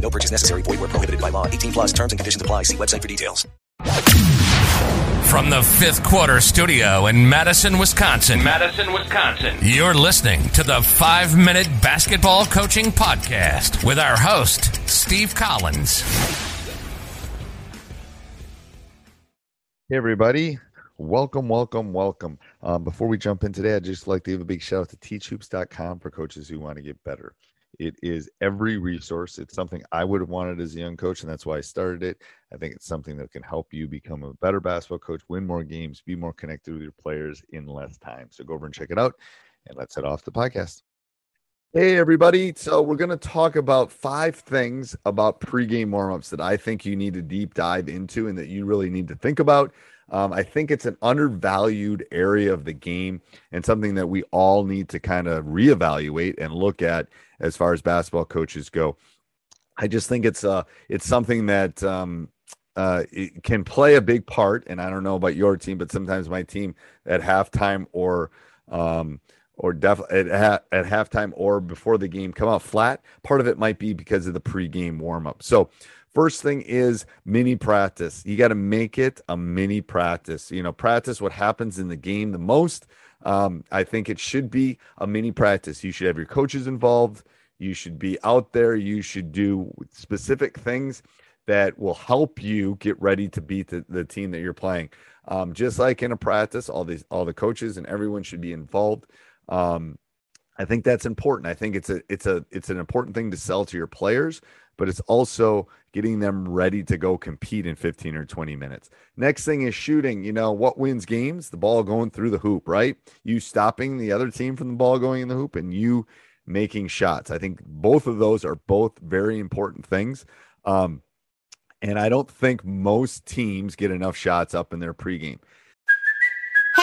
No purchase necessary. Void where prohibited by law. 18 plus terms and conditions apply. See website for details. From the fifth quarter studio in Madison, Wisconsin. Madison, Wisconsin. You're listening to the five minute basketball coaching podcast with our host, Steve Collins. Hey, everybody. Welcome, welcome, welcome. Um, before we jump in today, I'd just like to give a big shout out to teachhoops.com for coaches who want to get better. It is every resource. It's something I would have wanted as a young coach, and that's why I started it. I think it's something that can help you become a better basketball coach, win more games, be more connected with your players in less time. So go over and check it out, and let's head off the podcast. Hey, everybody. So, we're going to talk about five things about pregame warmups that I think you need to deep dive into and that you really need to think about. Um, I think it's an undervalued area of the game and something that we all need to kind of reevaluate and look at as far as basketball coaches go. I just think it's uh it's something that um, uh, it can play a big part. And I don't know about your team, but sometimes my team at halftime or um, or definitely at, ha- at halftime or before the game come out flat. Part of it might be because of the pregame warm up. So, first thing is mini practice. You got to make it a mini practice. You know, practice what happens in the game the most. Um, I think it should be a mini practice. You should have your coaches involved. You should be out there. You should do specific things that will help you get ready to beat the, the team that you're playing. Um, just like in a practice, all these all the coaches and everyone should be involved. Um, I think that's important. I think it's a it's a it's an important thing to sell to your players, but it's also getting them ready to go compete in 15 or 20 minutes. Next thing is shooting. You know, what wins games? The ball going through the hoop, right? You stopping the other team from the ball going in the hoop and you making shots. I think both of those are both very important things. Um, and I don't think most teams get enough shots up in their pregame.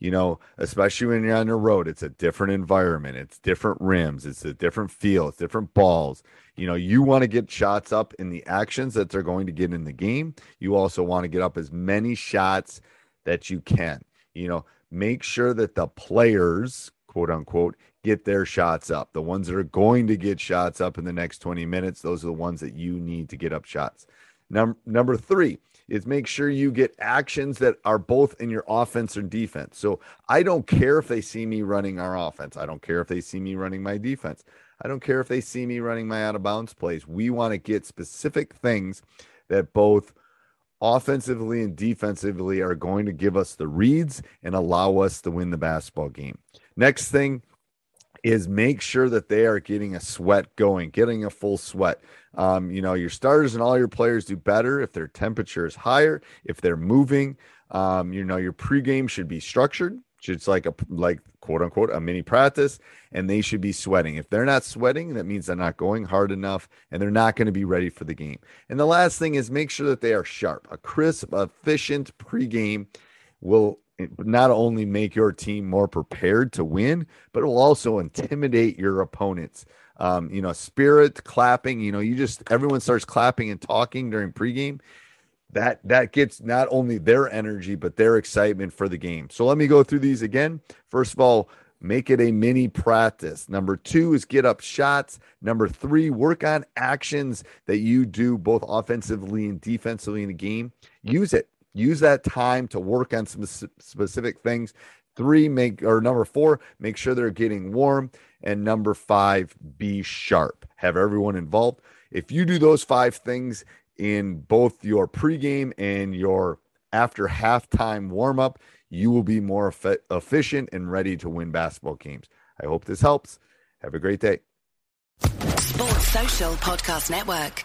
You know, especially when you're on the road, it's a different environment. It's different rims. It's a different feel. It's different balls. You know, you want to get shots up in the actions that they're going to get in the game. You also want to get up as many shots that you can. You know, make sure that the players, quote unquote, get their shots up. The ones that are going to get shots up in the next 20 minutes, those are the ones that you need to get up shots. Number number three is make sure you get actions that are both in your offense or defense. So I don't care if they see me running our offense. I don't care if they see me running my defense. I don't care if they see me running my out of bounds plays. We want to get specific things that both offensively and defensively are going to give us the reads and allow us to win the basketball game. Next thing is make sure that they are getting a sweat going, getting a full sweat. Um, you know, your starters and all your players do better if their temperature is higher, if they're moving. Um, you know, your pregame should be structured. It's like a like quote unquote a mini practice, and they should be sweating. If they're not sweating, that means they're not going hard enough, and they're not going to be ready for the game. And the last thing is make sure that they are sharp. A crisp, efficient pregame will not only make your team more prepared to win, but it will also intimidate your opponents. Um, you know, spirit clapping. You know, you just everyone starts clapping and talking during pregame. That that gets not only their energy but their excitement for the game. So let me go through these again. First of all, make it a mini practice. Number two is get up shots. Number three, work on actions that you do both offensively and defensively in the game. Use it use that time to work on some specific things. Three, make or number four, make sure they're getting warm. And number five, be sharp. Have everyone involved. If you do those five things in both your pregame and your after halftime warm up, you will be more efficient and ready to win basketball games. I hope this helps. Have a great day. Sports Social Podcast Network.